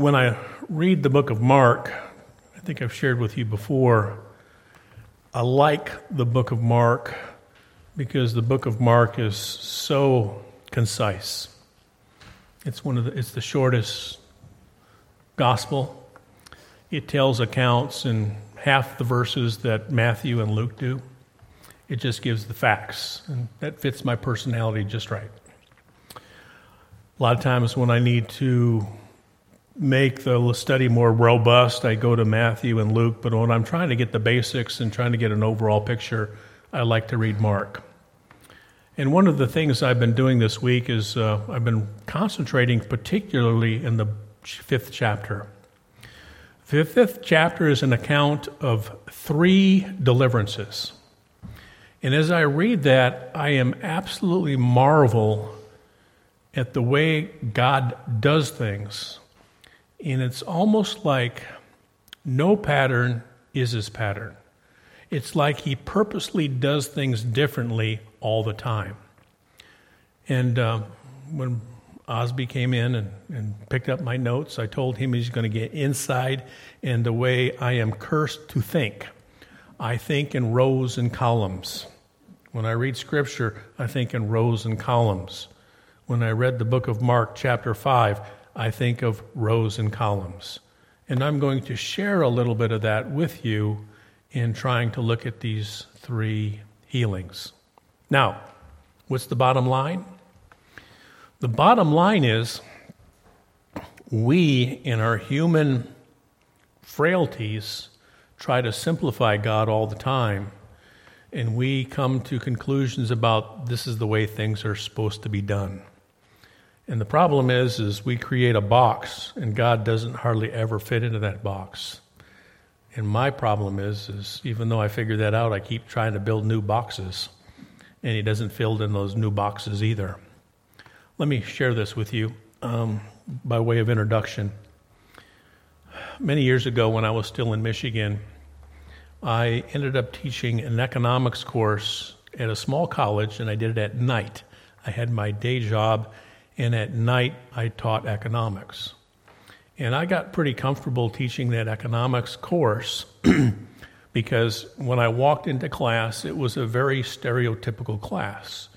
when I read the book of Mark, I think I've shared with you before, I like the book of Mark because the book of Mark is so concise. It's one of the, it's the shortest gospel. It tells accounts in half the verses that Matthew and Luke do. It just gives the facts, and that fits my personality just right. A lot of times when I need to make the study more robust, I go to Matthew and Luke, but when I'm trying to get the basics and trying to get an overall picture, I like to read Mark. And one of the things I've been doing this week is uh, I've been concentrating particularly in the fifth chapter. The fifth chapter is an account of three deliverances. And as I read that, I am absolutely marvel at the way God does things. And it's almost like no pattern is his pattern. It's like he purposely does things differently all the time. And uh, when Osby came in and, and picked up my notes, I told him he's going to get inside in the way I am cursed to think. I think in rows and columns. When I read scripture, I think in rows and columns. When I read the book of Mark, chapter 5, I think of rows and columns. And I'm going to share a little bit of that with you in trying to look at these three healings. Now, what's the bottom line? The bottom line is we, in our human frailties, try to simplify God all the time, and we come to conclusions about this is the way things are supposed to be done. And the problem is, is we create a box, and God doesn't hardly ever fit into that box. And my problem is, is even though I figure that out, I keep trying to build new boxes, and He doesn't fill in those new boxes either. Let me share this with you um, by way of introduction. Many years ago, when I was still in Michigan, I ended up teaching an economics course at a small college, and I did it at night. I had my day job and at night I taught economics. And I got pretty comfortable teaching that economics course because when I walked into class, it was a very stereotypical class.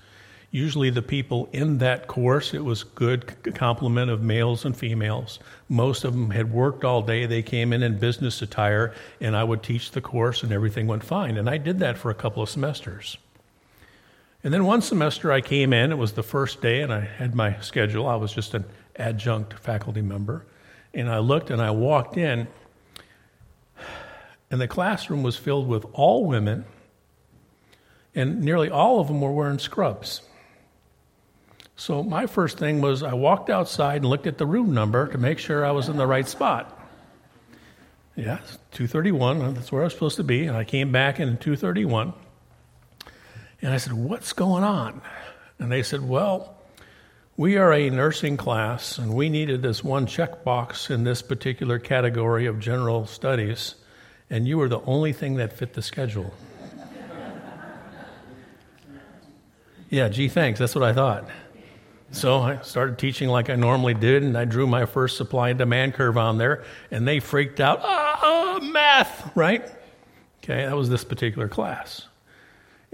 Usually, the people in that course, it was good complement of males and females. Most of them had worked all day. They came in in business attire, and I would teach the course, and everything went fine. And I did that for a couple of semesters. And then one semester I came in, it was the first day, and I had my schedule. I was just an adjunct faculty member. And I looked and I walked in, and the classroom was filled with all women, and nearly all of them were wearing scrubs. So my first thing was I walked outside and looked at the room number to make sure I was in the right spot. Yeah, 231, that's where I was supposed to be. And I came back in 231. And I said, What's going on? And they said, Well, we are a nursing class, and we needed this one checkbox in this particular category of general studies, and you were the only thing that fit the schedule. yeah, gee, thanks. That's what I thought. So I started teaching like I normally did, and I drew my first supply and demand curve on there, and they freaked out. Ah, math, right? Okay, that was this particular class.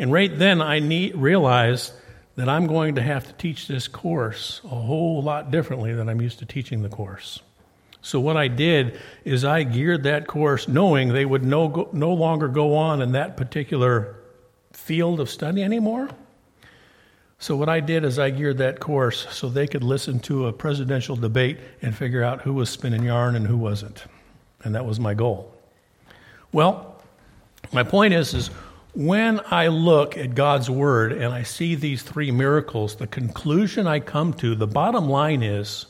And right then, I need, realized that I'm going to have to teach this course a whole lot differently than I'm used to teaching the course. So, what I did is I geared that course knowing they would no, no longer go on in that particular field of study anymore. So, what I did is I geared that course so they could listen to a presidential debate and figure out who was spinning yarn and who wasn't. And that was my goal. Well, my point is, is when I look at God's Word and I see these three miracles, the conclusion I come to, the bottom line is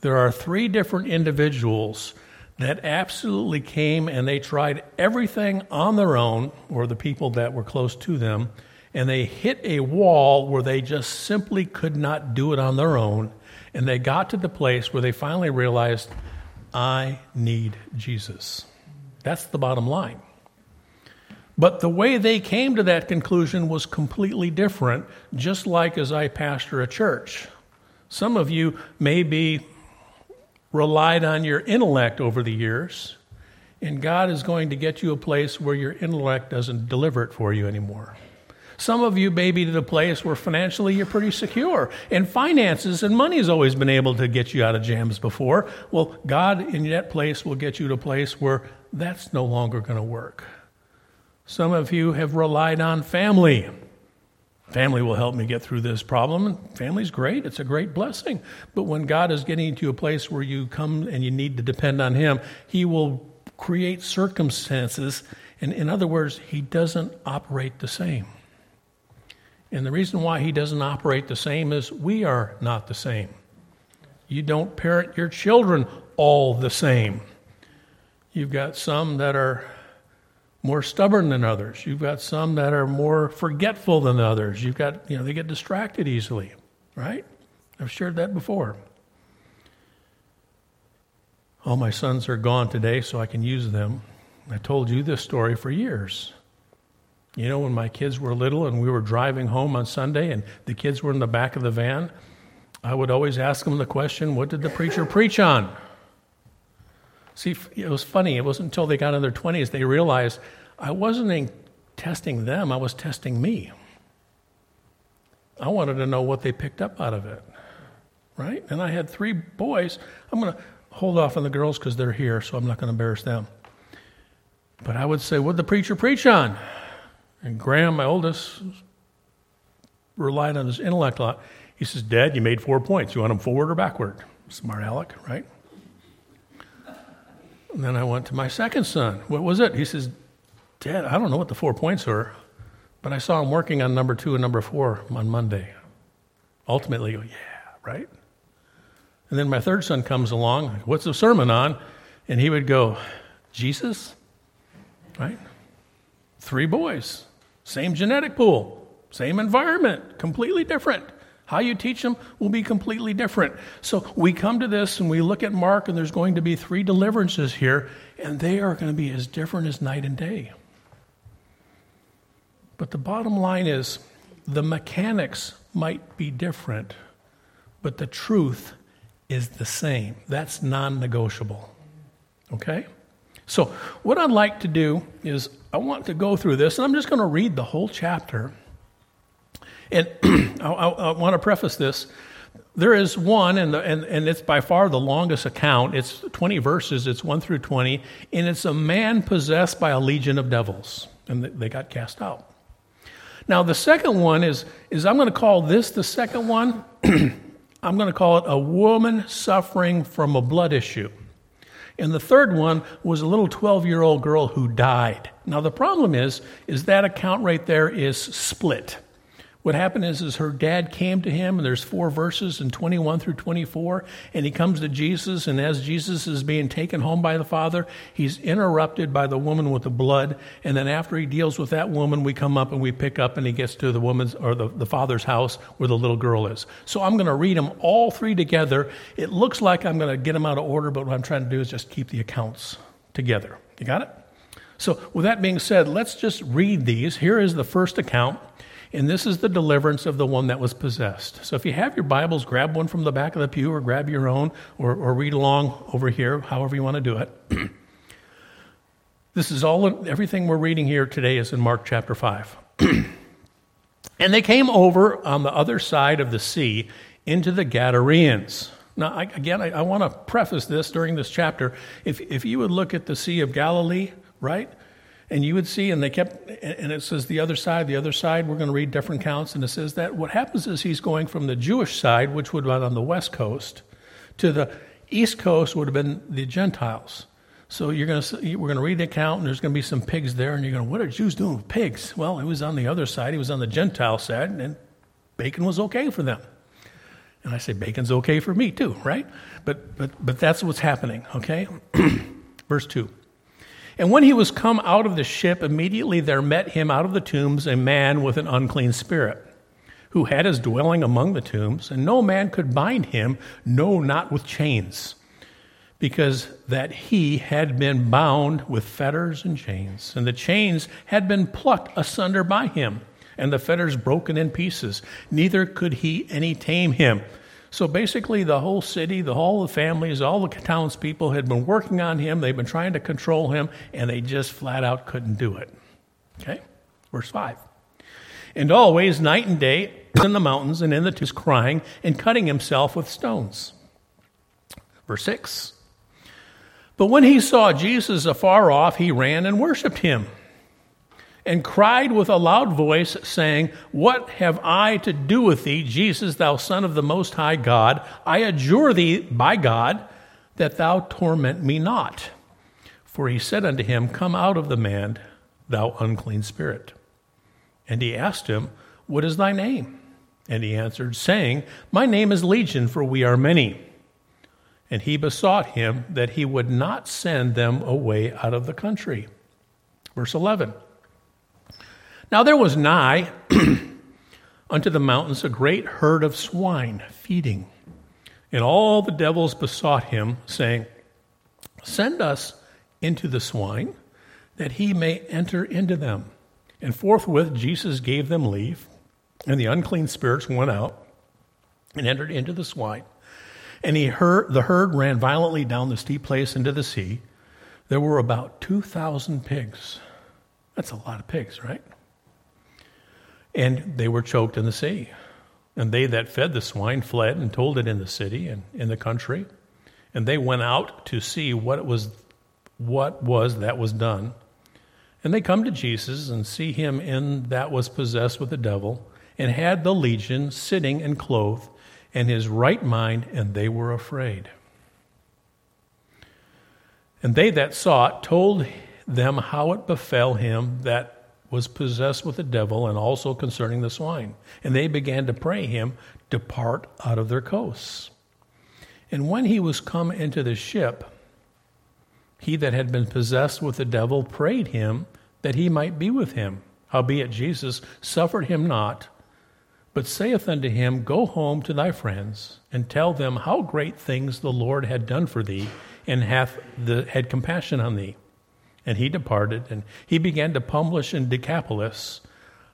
there are three different individuals that absolutely came and they tried everything on their own, or the people that were close to them, and they hit a wall where they just simply could not do it on their own. And they got to the place where they finally realized, I need Jesus. That's the bottom line. But the way they came to that conclusion was completely different, just like as I pastor a church. Some of you may be relied on your intellect over the years, and God is going to get you a place where your intellect doesn't deliver it for you anymore. Some of you may be to the place where financially you're pretty secure, and finances and money has always been able to get you out of jams before. Well, God in that place will get you to a place where that's no longer going to work. Some of you have relied on family. Family will help me get through this problem. Family's great, it's a great blessing. But when God is getting to a place where you come and you need to depend on Him, He will create circumstances. And in other words, He doesn't operate the same. And the reason why He doesn't operate the same is we are not the same. You don't parent your children all the same. You've got some that are more stubborn than others. You've got some that are more forgetful than others. You've got, you know, they get distracted easily, right? I've shared that before. All my sons are gone today, so I can use them. I told you this story for years. You know, when my kids were little and we were driving home on Sunday and the kids were in the back of the van, I would always ask them the question, What did the preacher preach on? See, it was funny. It wasn't until they got in their 20s they realized I wasn't testing them, I was testing me. I wanted to know what they picked up out of it, right? And I had three boys. I'm going to hold off on the girls because they're here, so I'm not going to embarrass them. But I would say, What the preacher preach on? And Graham, my oldest, relied on his intellect a lot. He says, Dad, you made four points. You want them forward or backward? Smart aleck, right? And then I went to my second son. What was it? He says, Dad, I don't know what the four points are, but I saw him working on number two and number four on Monday. Ultimately, go, yeah, right? And then my third son comes along. What's the sermon on? And he would go, Jesus, right? Three boys, same genetic pool, same environment, completely different. How you teach them will be completely different. So we come to this and we look at Mark, and there's going to be three deliverances here, and they are going to be as different as night and day. But the bottom line is the mechanics might be different, but the truth is the same. That's non negotiable. Okay? So, what I'd like to do is I want to go through this, and I'm just going to read the whole chapter and I, I, I want to preface this. There is one, and, the, and, and it's by far the longest account. It's 20 verses, it's 1 through 20, and it's a man possessed by a legion of devils, and they got cast out. Now, the second one is, is I'm going to call this the second one. I'm going to call it a woman suffering from a blood issue. And the third one was a little 12 year old girl who died. Now, the problem is, is that account right there is split. What happened is, is her dad came to him, and there's four verses in 21 through 24, and he comes to Jesus, and as Jesus is being taken home by the Father, he's interrupted by the woman with the blood, and then after he deals with that woman, we come up and we pick up, and he gets to the woman's or the, the Father's house where the little girl is. So I'm going to read them all three together. It looks like I'm going to get them out of order, but what I'm trying to do is just keep the accounts together. You got it? So, with that being said, let's just read these. Here is the first account. And this is the deliverance of the one that was possessed. So if you have your Bibles, grab one from the back of the pew or grab your own or, or read along over here, however you want to do it. this is all, everything we're reading here today is in Mark chapter 5. and they came over on the other side of the sea into the Gadarenes. Now, I, again, I, I want to preface this during this chapter. If, if you would look at the Sea of Galilee, right? And you would see, and they kept, and it says the other side, the other side, we're going to read different counts, and it says that what happens is he's going from the Jewish side, which would have been on the west coast, to the east coast would have been the Gentiles. So you're going to, we're going to read the account, and there's going to be some pigs there, and you're going, what are Jews doing with pigs? Well, he was on the other side, he was on the Gentile side, and bacon was okay for them. And I say bacon's okay for me too, right? But but but that's what's happening, okay? Verse 2. And when he was come out of the ship, immediately there met him out of the tombs a man with an unclean spirit, who had his dwelling among the tombs, and no man could bind him, no, not with chains, because that he had been bound with fetters and chains, and the chains had been plucked asunder by him, and the fetters broken in pieces. Neither could he any tame him. So basically, the whole city, the whole the families, all the townspeople had been working on him. They've been trying to control him, and they just flat out couldn't do it. Okay? Verse 5. And always, night and day, in the mountains and in the tombs, crying and cutting himself with stones. Verse 6. But when he saw Jesus afar off, he ran and worshiped him and cried with a loud voice, saying, What have I to do with thee, Jesus, thou Son of the Most High God? I adjure thee by God that thou torment me not. For he said unto him, Come out of the man, thou unclean spirit. And he asked him, What is thy name? And he answered, saying, My name is Legion, for we are many. And he besought him that he would not send them away out of the country. Verse 11. Now there was nigh unto the mountains a great herd of swine feeding. And all the devils besought him, saying, Send us into the swine, that he may enter into them. And forthwith Jesus gave them leave, and the unclean spirits went out and entered into the swine. And he heard, the herd ran violently down the steep place into the sea. There were about 2,000 pigs. That's a lot of pigs, right? And they were choked in the sea. And they that fed the swine fled and told it in the city and in the country. And they went out to see what it was what was that was done. And they come to Jesus and see him in that was possessed with the devil, and had the legion sitting and clothed, and his right mind, and they were afraid. And they that saw it told them how it befell him that was possessed with the devil and also concerning the swine. And they began to pray him, Depart out of their coasts. And when he was come into the ship, he that had been possessed with the devil prayed him that he might be with him. Howbeit Jesus suffered him not, but saith unto him, Go home to thy friends, and tell them how great things the Lord had done for thee, and hath the, had compassion on thee. And he departed, and he began to publish in Decapolis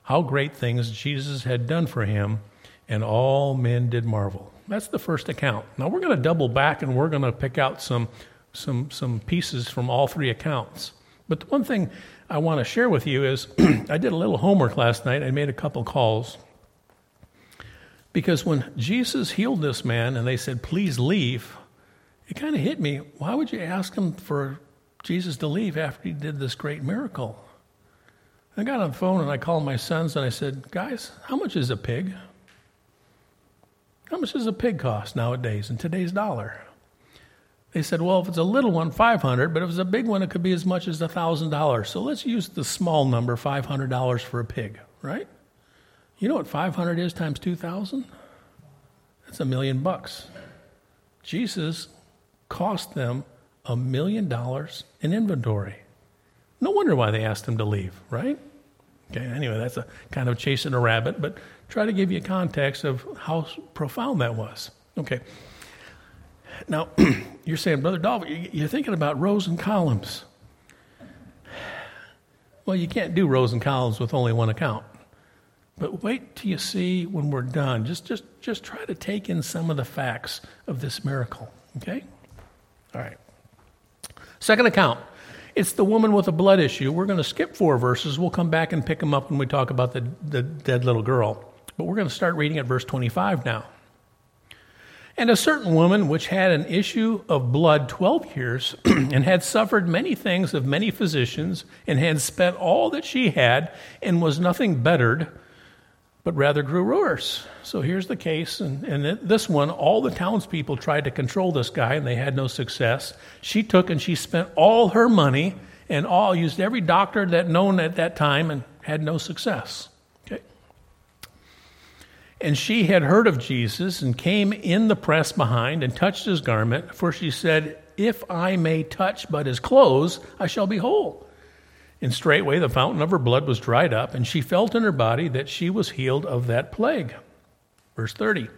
how great things Jesus had done for him, and all men did marvel. That's the first account. Now we're going to double back and we're going to pick out some, some, some pieces from all three accounts. But the one thing I want to share with you is I did a little homework last night. I made a couple calls. Because when Jesus healed this man and they said, please leave, it kind of hit me. Why would you ask him for Jesus to leave after he did this great miracle. I got on the phone and I called my sons and I said, Guys, how much is a pig? How much does a pig cost nowadays in today's dollar? They said, Well, if it's a little one, 500 but if it's a big one, it could be as much as $1,000. So let's use the small number, $500 for a pig, right? You know what 500 is times 2,000? That's a million bucks. Jesus cost them a million dollars in inventory. No wonder why they asked him to leave, right? Okay, anyway, that's a kind of chasing a rabbit, but try to give you a context of how profound that was. Okay. Now, you're saying, Brother Dolph, you're thinking about rows and columns. Well, you can't do rows and columns with only one account. But wait till you see when we're done. Just, just, just try to take in some of the facts of this miracle. Okay? All right. Second account, it's the woman with a blood issue. We're going to skip four verses. We'll come back and pick them up when we talk about the, the dead little girl. But we're going to start reading at verse 25 now. And a certain woman which had an issue of blood 12 years, and had suffered many things of many physicians, and had spent all that she had, and was nothing bettered, but rather grew worse. So here's the case, and, and this one, all the townspeople tried to control this guy, and they had no success. She took and she spent all her money and all used every doctor that known at that time, and had no success. Okay. And she had heard of Jesus and came in the press behind and touched his garment, for she said, If I may touch but his clothes, I shall be whole. And straightway the fountain of her blood was dried up, and she felt in her body that she was healed of that plague. Verse 30.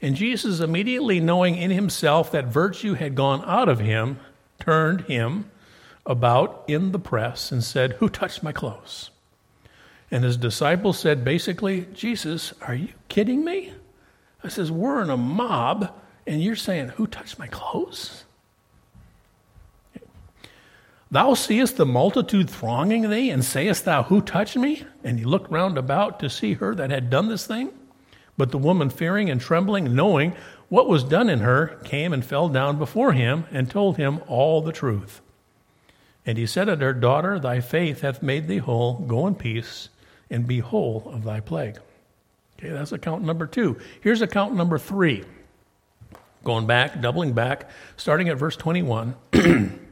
And Jesus, immediately knowing in himself that virtue had gone out of him, turned him about in the press and said, Who touched my clothes? And his disciples said, basically, Jesus, are you kidding me? I says, We're in a mob, and you're saying, Who touched my clothes? Thou seest the multitude thronging thee, and sayest thou, Who touched me? And he looked round about to see her that had done this thing. But the woman, fearing and trembling, knowing what was done in her, came and fell down before him, and told him all the truth. And he said unto her, Daughter, thy faith hath made thee whole. Go in peace, and be whole of thy plague. Okay, that's account number two. Here's account number three. Going back, doubling back, starting at verse 21.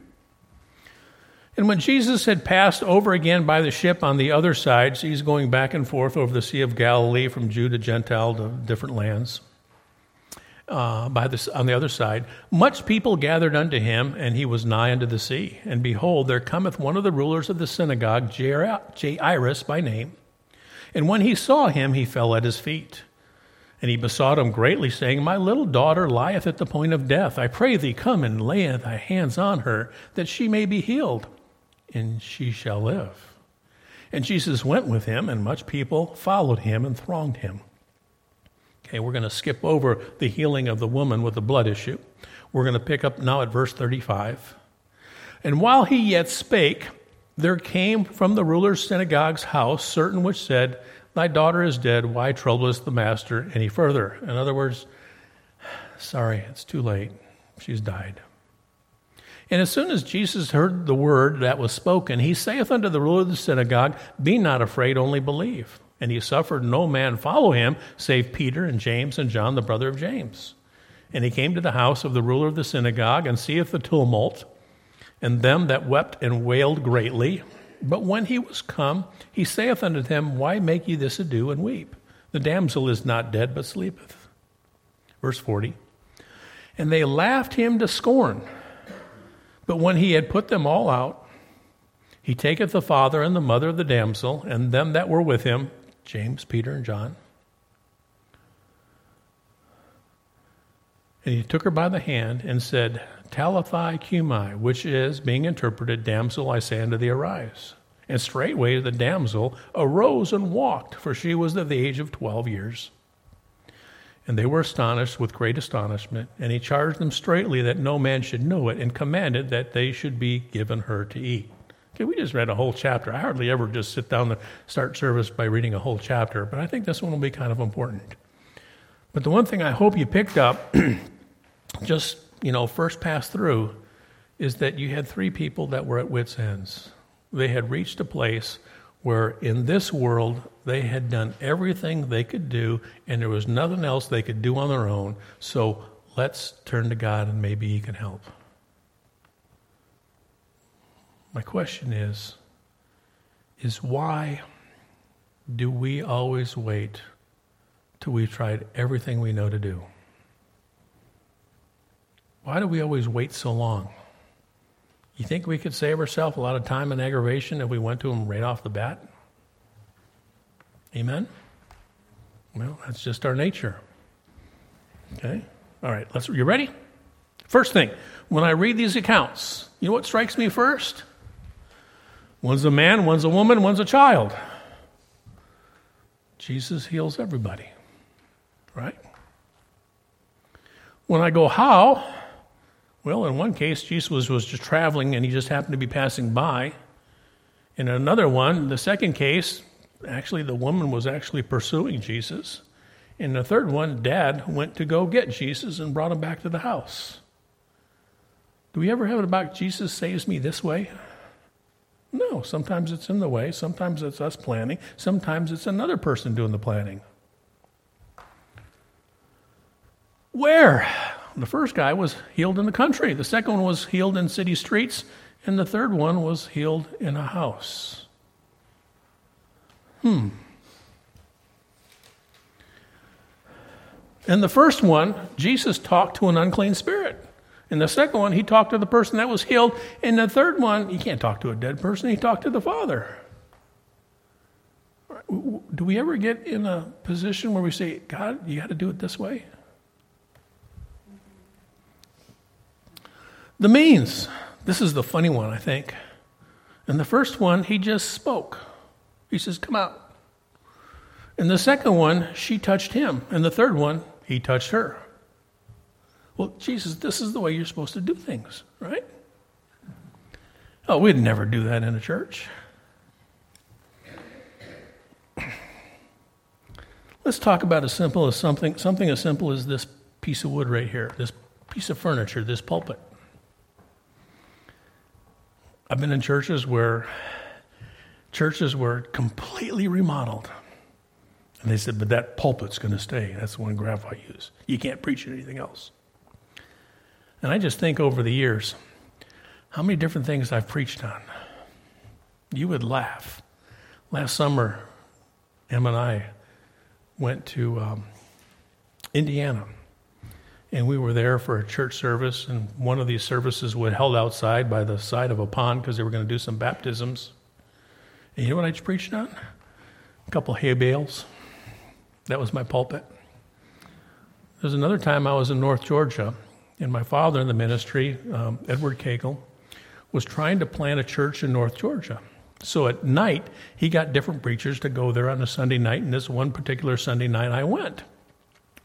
And when Jesus had passed over again by the ship on the other side, so he's going back and forth over the Sea of Galilee from Jew to Gentile to different lands. Uh, by this, on the other side, much people gathered unto him, and he was nigh unto the sea. And behold, there cometh one of the rulers of the synagogue, Jairus by name. And when he saw him, he fell at his feet. And he besought him greatly, saying, My little daughter lieth at the point of death. I pray thee, come and lay thy hands on her, that she may be healed and she shall live. And Jesus went with him, and much people followed him and thronged him. Okay, we're going to skip over the healing of the woman with the blood issue. We're going to pick up now at verse 35. And while he yet spake, there came from the ruler's synagogue's house certain which said, Thy daughter is dead. Why troublest the master any further? In other words, sorry, it's too late. She's died. And as soon as Jesus heard the word that was spoken, he saith unto the ruler of the synagogue, Be not afraid, only believe. And he suffered no man follow him, save Peter and James and John, the brother of James. And he came to the house of the ruler of the synagogue, and seeth the tumult, and them that wept and wailed greatly. But when he was come, he saith unto them, Why make ye this ado and weep? The damsel is not dead, but sleepeth. Verse 40. And they laughed him to scorn. But when he had put them all out, he taketh the father and the mother of the damsel, and them that were with him, James, Peter, and John. And he took her by the hand and said, Talitha cumi, which is, being interpreted, Damsel, I say unto thee, arise. And straightway the damsel arose and walked, for she was of the age of twelve years. And they were astonished with great astonishment. And he charged them straightly that no man should know it, and commanded that they should be given her to eat. Okay, we just read a whole chapter. I hardly ever just sit down and start service by reading a whole chapter, but I think this one will be kind of important. But the one thing I hope you picked up, just, you know, first pass through, is that you had three people that were at wits' ends. They had reached a place where in this world they had done everything they could do and there was nothing else they could do on their own. So let's turn to God and maybe He can help. My question is is why do we always wait till we've tried everything we know to do? Why do we always wait so long? You think we could save ourselves a lot of time and aggravation if we went to him right off the bat? Amen? Well, that's just our nature. Okay? All right, let's you ready? First thing, when I read these accounts, you know what strikes me first? One's a man, one's a woman, one's a child. Jesus heals everybody. Right? When I go, how? Well, in one case, Jesus was, was just traveling and he just happened to be passing by. In another one, the second case, actually the woman was actually pursuing Jesus. In the third one, dad went to go get Jesus and brought him back to the house. Do we ever have it about Jesus saves me this way? No, sometimes it's in the way, sometimes it's us planning, sometimes it's another person doing the planning. Where? The first guy was healed in the country, the second one was healed in city streets, and the third one was healed in a house. Hmm. And the first one, Jesus talked to an unclean spirit. In the second one, he talked to the person that was healed. In the third one, he can't talk to a dead person, he talked to the Father. Do we ever get in a position where we say, God, you got to do it this way? The means. This is the funny one, I think. And the first one, he just spoke. He says, Come out. And the second one, she touched him. And the third one, he touched her. Well, Jesus, this is the way you're supposed to do things, right? Oh, we'd never do that in a church. Let's talk about as simple as something, something as simple as this piece of wood right here, this piece of furniture, this pulpit. I've been in churches where churches were completely remodeled. And they said, but that pulpit's going to stay. That's the one graph I use. You can't preach anything else. And I just think over the years, how many different things I've preached on. You would laugh. Last summer, Em and I went to um, Indiana. And we were there for a church service, and one of these services was held outside by the side of a pond because they were going to do some baptisms. And you know what I preached on? A couple hay bales. That was my pulpit. There's another time I was in North Georgia, and my father in the ministry, um, Edward Cagle, was trying to plant a church in North Georgia. So at night, he got different preachers to go there on a Sunday night, and this one particular Sunday night I went.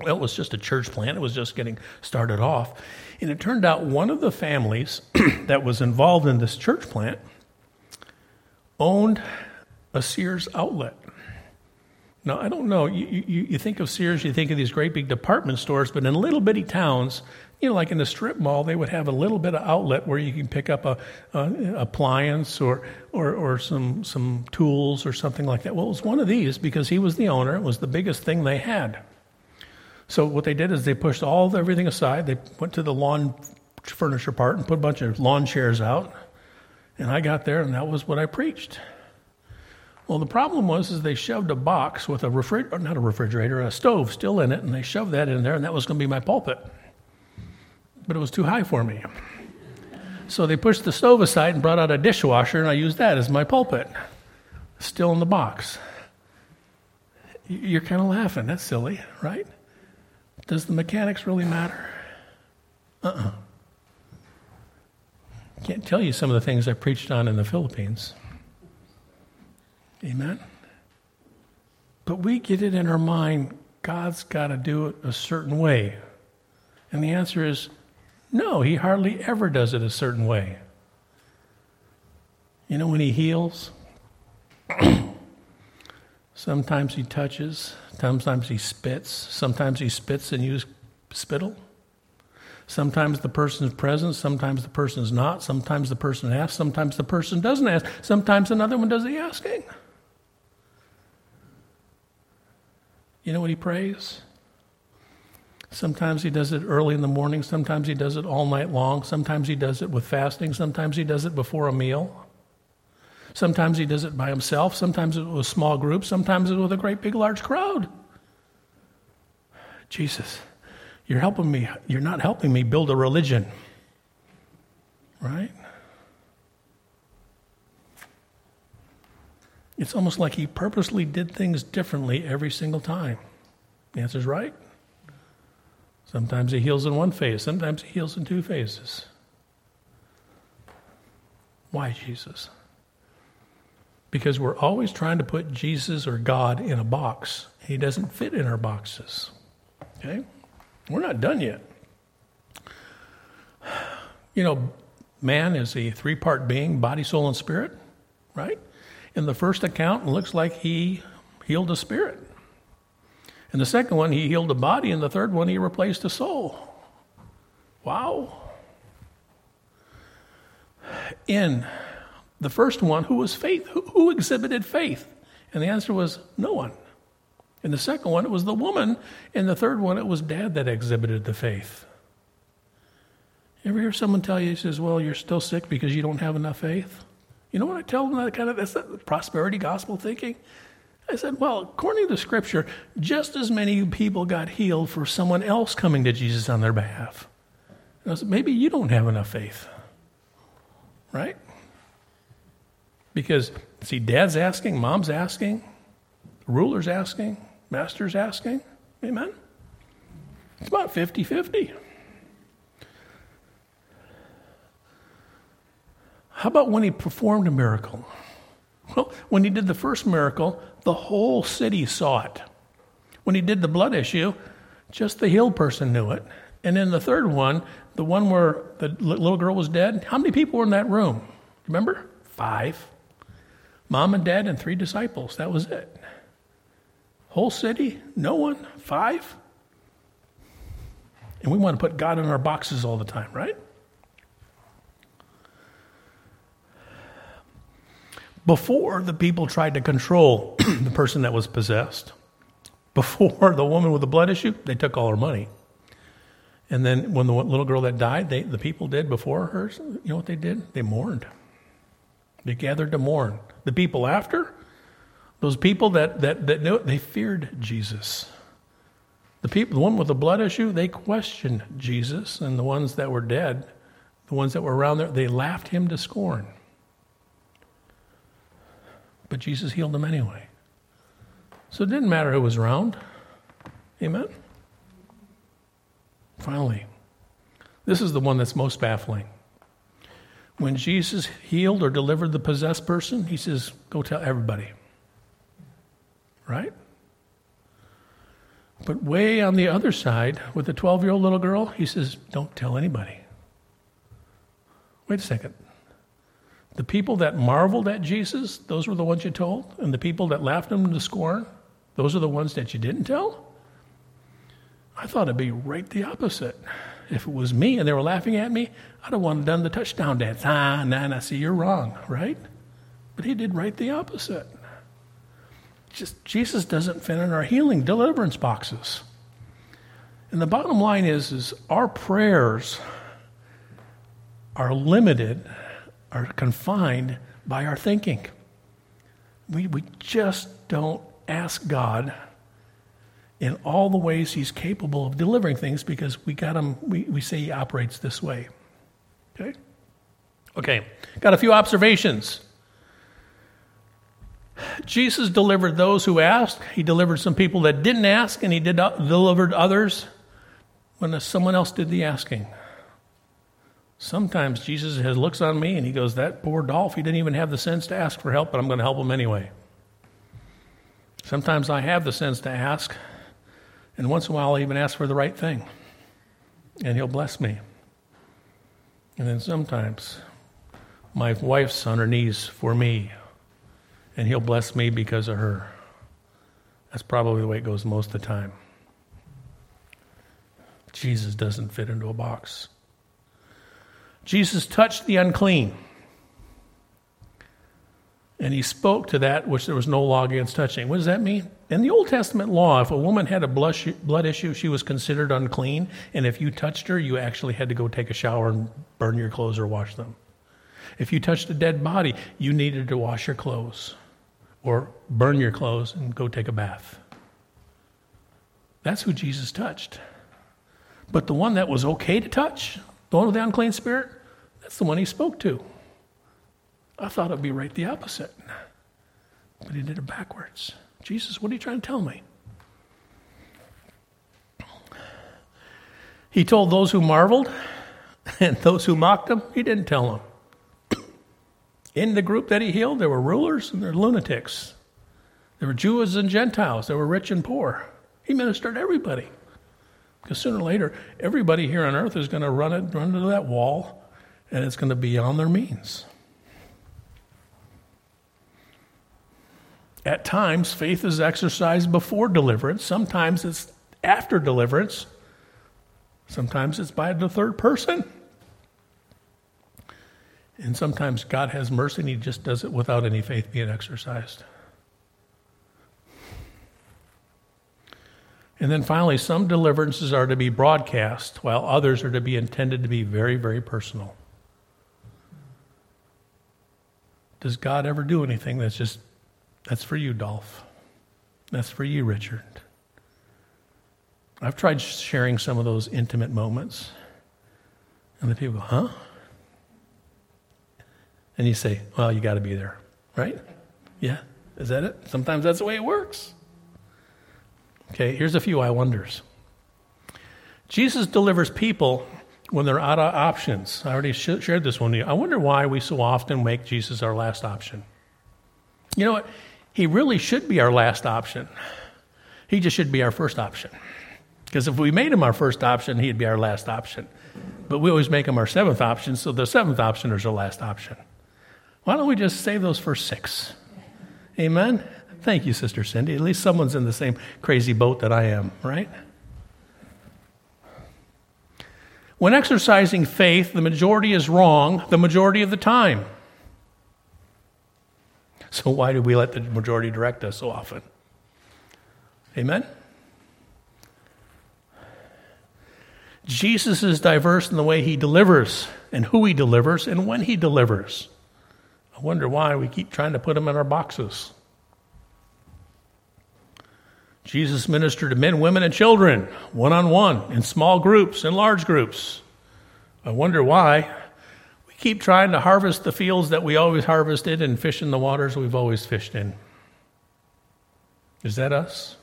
Well, it was just a church plant, it was just getting started off. And it turned out one of the families that was involved in this church plant owned a Sears outlet. Now, I don't know. You, you, you, think of Sears, you think of these great big department stores, but in little bitty towns, you know, like in the strip mall, they would have a little bit of outlet where you can pick up a, a appliance or, or, or some, some tools or something like that. Well, it was one of these because he was the owner. It was the biggest thing they had. So what they did is they pushed all of everything aside. They went to the lawn furniture part and put a bunch of lawn chairs out. And I got there, and that was what I preached. Well, the problem was is they shoved a box with a refrigerator, not a refrigerator, a stove still in it, and they shoved that in there, and that was going to be my pulpit but it was too high for me. So they pushed the stove aside and brought out a dishwasher, and I used that as my pulpit, still in the box. You're kind of laughing. That's silly, right? Does the mechanics really matter? Uh uh-uh. uh Can't tell you some of the things I preached on in the Philippines. Amen? But we get it in our mind God's got to do it a certain way. And the answer is no, he hardly ever does it a certain way. You know, when he heals, sometimes he touches, sometimes he spits, sometimes he spits and uses spittle. Sometimes the person is present, sometimes the person is not, sometimes the person asks, sometimes the person doesn't ask, sometimes another one does the asking. You know what he prays? Sometimes he does it early in the morning. Sometimes he does it all night long. Sometimes he does it with fasting. Sometimes he does it before a meal. Sometimes he does it by himself. Sometimes it with small groups. Sometimes it with a great big large crowd. Jesus, you're helping me. You're not helping me build a religion. Right? It's almost like he purposely did things differently every single time. The answer's right. Sometimes he heals in one phase, sometimes he heals in two phases. Why Jesus? Because we're always trying to put Jesus or God in a box. He doesn't fit in our boxes. Okay? We're not done yet. You know, man is a three part being body, soul, and spirit, right? In the first account, it looks like he healed a spirit. In the second one, he healed the body. In the third one, he replaced the soul. Wow. In the first one, who was faith? Who, who exhibited faith? And the answer was no one. In the second one, it was the woman. In the third one, it was dad that exhibited the faith. You ever hear someone tell you, he says, Well, you're still sick because you don't have enough faith? You know what I tell them? That kind of that's that prosperity gospel thinking. I said, Well, according to Scripture, just as many people got healed for someone else coming to Jesus on their behalf. And I said, Maybe you don't have enough faith. Right? Because, see, dad's asking, mom's asking, ruler's asking, master's asking. Amen? It's about 50 50. How about when he performed a miracle? Well, when he did the first miracle, the whole city saw it. When he did the blood issue, Just the healed person knew it. And then the third one, the one where the little girl was dead, how many people were in that room? Remember? Five. Mom and dad and three disciples. That was it. Whole city, no one, five. And we want to put God in our boxes all the time, right? Before the people tried to control the person that was possessed, before the woman with the blood issue, they took all her money. And then when the little girl that died, they, the people did before her, you know what they did? They mourned. They gathered to mourn. The people after, those people that, that, that knew it, they feared Jesus. The people, the one with the blood issue, they questioned Jesus, and the ones that were dead, the ones that were around there, they laughed him to scorn. But Jesus healed them anyway. So it didn't matter who was around. Amen? Finally, this is the one that's most baffling. When Jesus healed or delivered the possessed person, he says, Go tell everybody. Right? But way on the other side, with the 12 year old little girl, he says, Don't tell anybody. Wait a second. The people that marveled at Jesus, those were the ones you told? And the people that laughed him to scorn, those are the ones that you didn't tell? I thought it'd be right the opposite. If it was me and they were laughing at me, I'd have wanted done the touchdown dance. Ah, nah, nah, see, you're wrong, right? But he did right the opposite. Just Jesus doesn't fit in our healing deliverance boxes. And the bottom line is, is our prayers are limited, are confined by our thinking. We, we just don't ask God in all the ways he's capable of delivering things because we got him, we, we say he operates this way. Okay? Okay, got a few observations. Jesus delivered those who asked. He delivered some people that didn't ask, and he did uh, delivered others when someone else did the asking. Sometimes Jesus has looks on me and he goes, "That poor Dolph, he didn't even have the sense to ask for help, but I'm going to help him anyway." Sometimes I have the sense to ask, and once in a while I even ask for the right thing, and he'll bless me. And then sometimes my wife's on her knees for me and he'll bless me because of her. That's probably the way it goes most of the time. Jesus doesn't fit into a box. Jesus touched the unclean. And he spoke to that which there was no law against touching. What does that mean? In the Old Testament law, if a woman had a blood issue, she was considered unclean. And if you touched her, you actually had to go take a shower and burn your clothes or wash them. If you touched a dead body, you needed to wash your clothes or burn your clothes and go take a bath. That's who Jesus touched. But the one that was okay to touch, the one with the unclean spirit, that's the one he spoke to. I thought it'd be right the opposite. But he did it backwards. Jesus, what are you trying to tell me? He told those who marveled and those who mocked him, he didn't tell them. In the group that he healed, there were rulers and there were lunatics. There were Jews and Gentiles. There were rich and poor. He ministered to everybody. Because sooner or later, everybody here on earth is going to run, it, run into that wall, and it's going to be beyond their means. At times, faith is exercised before deliverance. Sometimes it's after deliverance. Sometimes it's by the third person. And sometimes God has mercy and He just does it without any faith being exercised. And then finally, some deliverances are to be broadcast, while others are to be intended to be very, very personal. Does God ever do anything that's just, that's for you, Dolph? That's for you, Richard? I've tried sharing some of those intimate moments. And the people go, huh? And you say, well, you got to be there, right? Yeah, is that it? Sometimes that's the way it works. Okay, here's a few I wonders. Jesus delivers people when they're out of options. I already sh- shared this one. I wonder why we so often make Jesus our last option. You know what? He really should be our last option. He just should be our first option. Because if we made him our first option, he'd be our last option. But we always make him our seventh option, so the seventh option is our last option. Why don't we just save those first six? Amen? Thank you, Sister Cindy. At least someone's in the same crazy boat that I am, right? When exercising faith, the majority is wrong the majority of the time. So, why do we let the majority direct us so often? Amen? Jesus is diverse in the way he delivers, and who he delivers, and when he delivers. I wonder why we keep trying to put him in our boxes. Jesus ministered to men, women, and children, one on one, in small groups, in large groups. I wonder why. Keep trying to harvest the fields that we always harvested and fish in the waters we've always fished in. Is that us?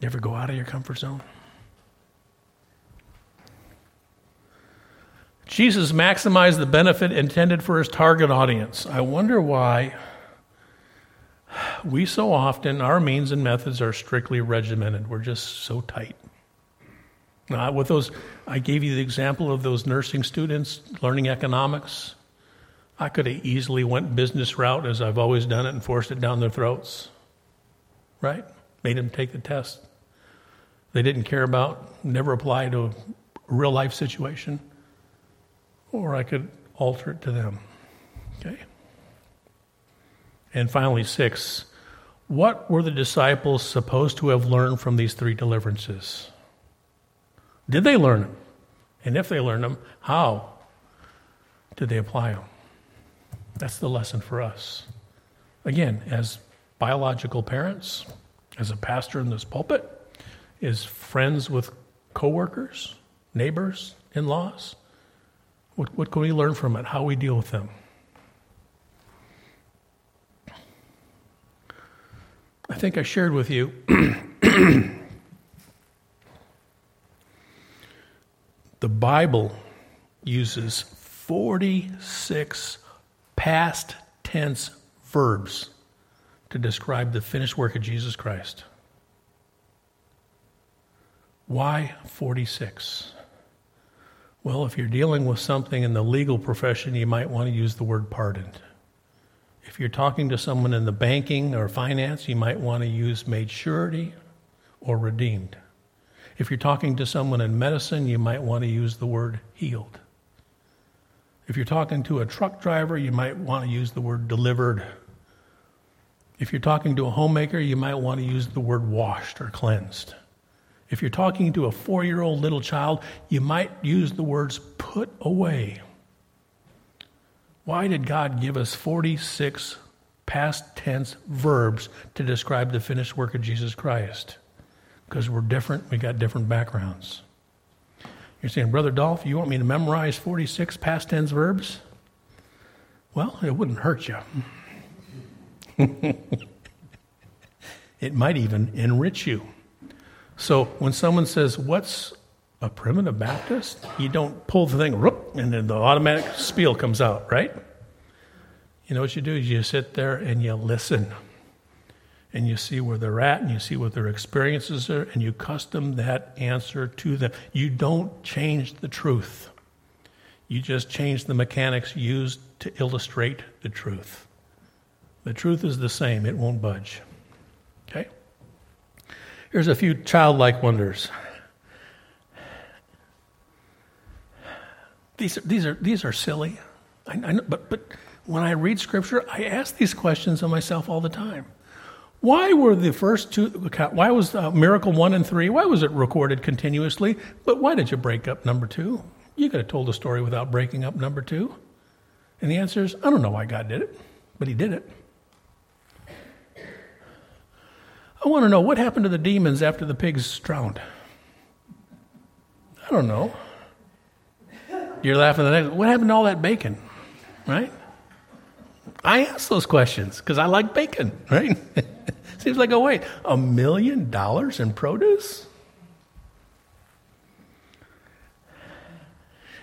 You ever go out of your comfort zone? Jesus maximized the benefit intended for his target audience. I wonder why we so often, our means and methods are strictly regimented. We're just so tight. Now, with those, I gave you the example of those nursing students learning economics. I could have easily went business route as I've always done it and forced it down their throats. Right? Made them take the test. They didn't care about, never apply to a real life situation. Or I could alter it to them. Okay? And finally, six, what were the disciples supposed to have learned from these three deliverances? Did they learn them? And if they learned them, how did they apply them? That's the lesson for us. Again, as biological parents, as a pastor in this pulpit, as friends with coworkers, neighbors, in laws, what, what can we learn from it? How we deal with them? I think I shared with you the Bible uses 46 past tense verbs to describe the finished work of Jesus Christ. Why 46? Well, if you're dealing with something in the legal profession, you might want to use the word pardoned. If you're talking to someone in the banking or finance, you might want to use made surety or redeemed. If you're talking to someone in medicine, you might want to use the word healed. If you're talking to a truck driver, you might want to use the word delivered. If you're talking to a homemaker, you might want to use the word washed or cleansed. If you're talking to a four year old little child, you might use the words put away. Why did God give us 46 past tense verbs to describe the finished work of Jesus Christ? Because we're different, we got different backgrounds. You're saying, Brother Dolph, you want me to memorize 46 past tense verbs? Well, it wouldn't hurt you. it might even enrich you. So when someone says, What's a primitive Baptist, you don't pull the thing, and then the automatic spiel comes out, right? You know what you do is you sit there and you listen. And you see where they're at and you see what their experiences are, and you custom that answer to them. You don't change the truth, you just change the mechanics used to illustrate the truth. The truth is the same, it won't budge. Okay? Here's a few childlike wonders. These are, these are, these are silly. I, I know, but, but when I read Scripture, I ask these questions of myself all the time. Why were the first two, why was uh, miracle one and three, why was it recorded continuously? But why did you break up number two? You could have told the story without breaking up number two. And the answer is, I don't know why God did it, but He did it. I want to know what happened to the demons after the pigs drowned. I don't know. You're laughing. What happened to all that bacon? Right? I ask those questions because I like bacon. Right? Seems like a wait. A million dollars in produce?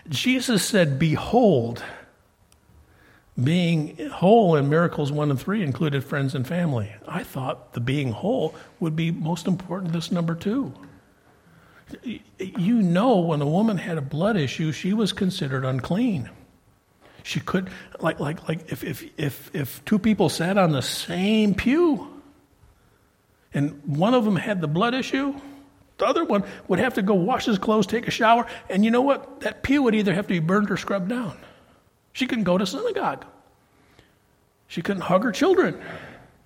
Jesus said, "Behold." Being whole in miracles 1 and 3 included friends and family. I thought the being whole would be most important, this number 2. You know, when a woman had a blood issue, she was considered unclean. She could, like, like, like if, if, if, if two people sat on the same pew and one of them had the blood issue, the other one would have to go wash his clothes, take a shower, and you know what? That pew would either have to be burned or scrubbed down. She couldn't go to synagogue. She couldn't hug her children.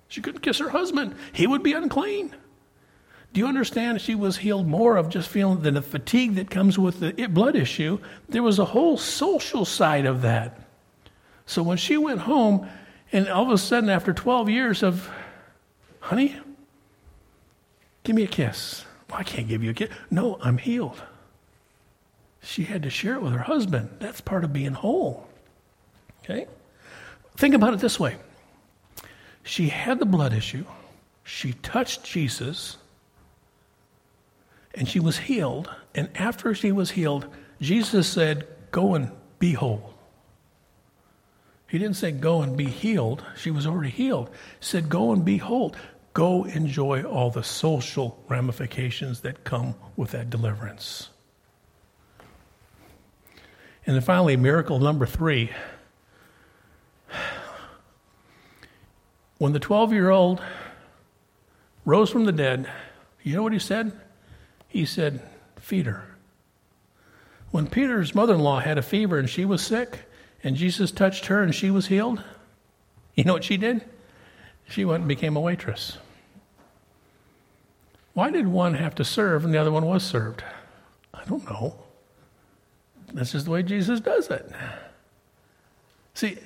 She couldn't kiss her husband. He would be unclean. Do you understand? She was healed more of just feeling than the fatigue that comes with the blood issue. There was a whole social side of that. So when she went home, and all of a sudden, after 12 years of, honey, give me a kiss. Well, I can't give you a kiss. No, I'm healed. She had to share it with her husband. That's part of being whole. Okay? Think about it this way she had the blood issue, she touched Jesus, and she was healed. And after she was healed, Jesus said, Go and be whole. He didn't say, Go and be healed. She was already healed. He said, Go and be whole. Go enjoy all the social ramifications that come with that deliverance. And then finally, miracle number three. When the 12 year old rose from the dead, you know what he said? He said, Feed her. When Peter's mother in law had a fever and she was sick, and Jesus touched her and she was healed, you know what she did? She went and became a waitress. Why did one have to serve and the other one was served? I don't know. That's just the way Jesus does it. See,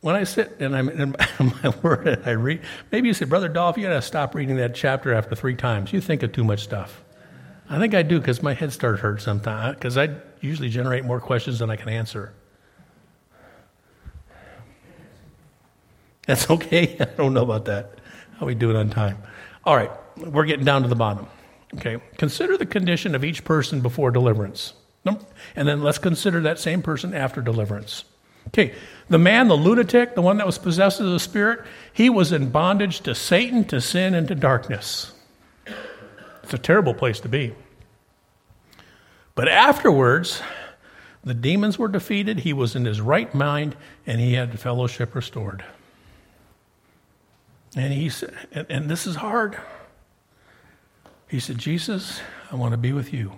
when I sit and I'm in my word and I read, maybe you say, Brother Dolph, you got to stop reading that chapter after three times. You think of too much stuff. I think I do because my head starts hurt sometimes because I usually generate more questions than I can answer. That's okay. I don't know about that. How we do it on time. All right we're getting down to the bottom. Okay, consider the condition of each person before deliverance. And then let's consider that same person after deliverance. Okay, the man, the lunatic, the one that was possessed of the Spirit, he was in bondage to Satan, to sin, and to darkness. It's a terrible place to be. But afterwards, the demons were defeated, he was in his right mind, and he had fellowship restored. And he said, and, and this is hard. He said, Jesus, I want to be with you.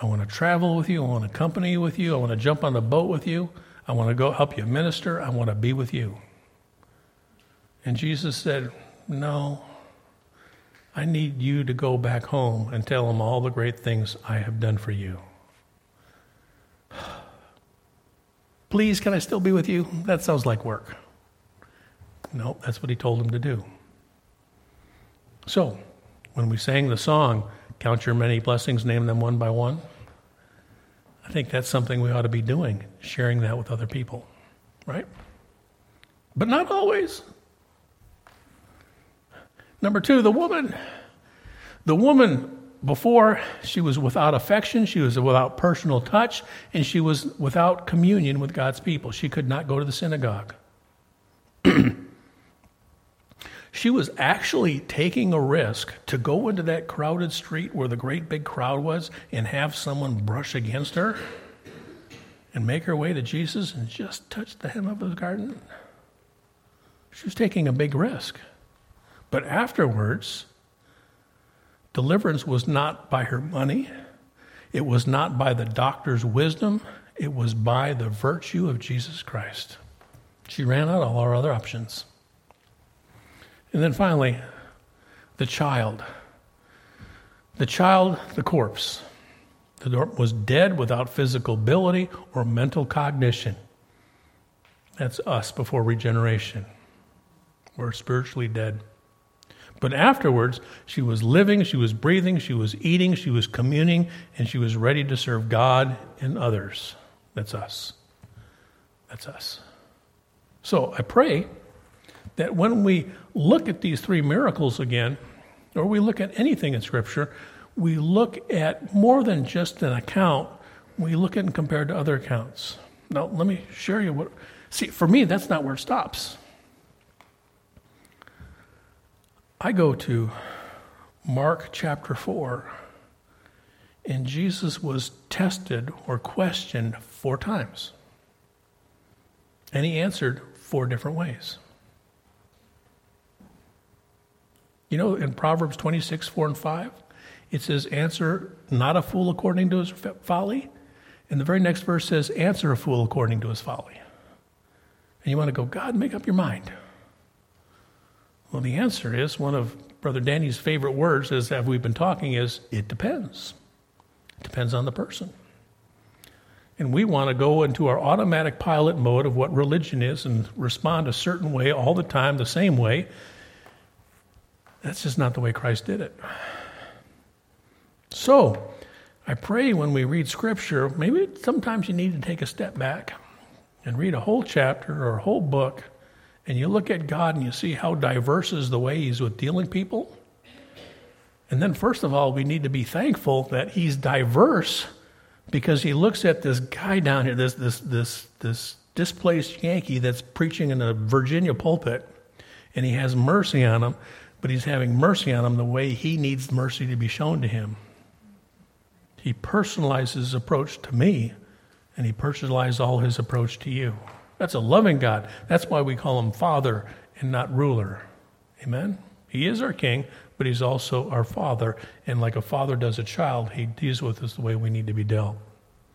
I want to travel with you. I want to accompany you with you. I want to jump on the boat with you. I want to go help you minister. I want to be with you. And Jesus said, No, I need you to go back home and tell them all the great things I have done for you. Please, can I still be with you? That sounds like work. No, that's what he told him to do. So, when we sang the song, Count Your Many Blessings, Name Them One by One, I think that's something we ought to be doing, sharing that with other people, right? But not always. Number two, the woman. The woman, before she was without affection, she was without personal touch, and she was without communion with God's people. She could not go to the synagogue. She was actually taking a risk to go into that crowded street where the great big crowd was and have someone brush against her and make her way to Jesus and just touch the hem of his garment. She was taking a big risk. But afterwards, deliverance was not by her money, it was not by the doctor's wisdom, it was by the virtue of Jesus Christ. She ran out all our other options. And then finally, the child. The child, the corpse, was dead without physical ability or mental cognition. That's us before regeneration. We're spiritually dead. But afterwards, she was living, she was breathing, she was eating, she was communing, and she was ready to serve God and others. That's us. That's us. So I pray that when we look at these three miracles again, or we look at anything in Scripture, we look at more than just an account, we look at and compare to other accounts. Now, let me share you what. See, for me, that's not where it stops. I go to Mark chapter 4, And Jesus was tested or questioned four times. And he answered four different ways. You know, in Proverbs 26, 4 and 5, it says, Answer not a fool according to his folly. And the very next verse says, Answer a fool according to his folly. And you want to go, God, make up your mind. Well, the answer is one of Brother Danny's favorite words, as have we've been talking, is it depends. It depends on the person. And we want to go into our automatic pilot mode of what religion is and respond a certain way all the time, the same way. That's just not the way Christ did it. So, I pray when we read Scripture, maybe sometimes you need to take a step back and read a whole chapter or a whole book, and you look at God and you see how diverse is the way He's with dealing people. And then, first of all, we need to be thankful that He's diverse because He looks at this guy down here, this, this, this, this displaced Yankee that's preaching in a Virginia pulpit, and He has mercy on him, but He's having mercy on him the way He needs mercy to be shown to him. He personalizes his approach to me, and he personalizes all his approach to you. That's a loving God. That's why we call him Father and not ruler. Amen? He is our King, but he's also our Father. And like a father does a child, he deals with us the way we need to be dealt.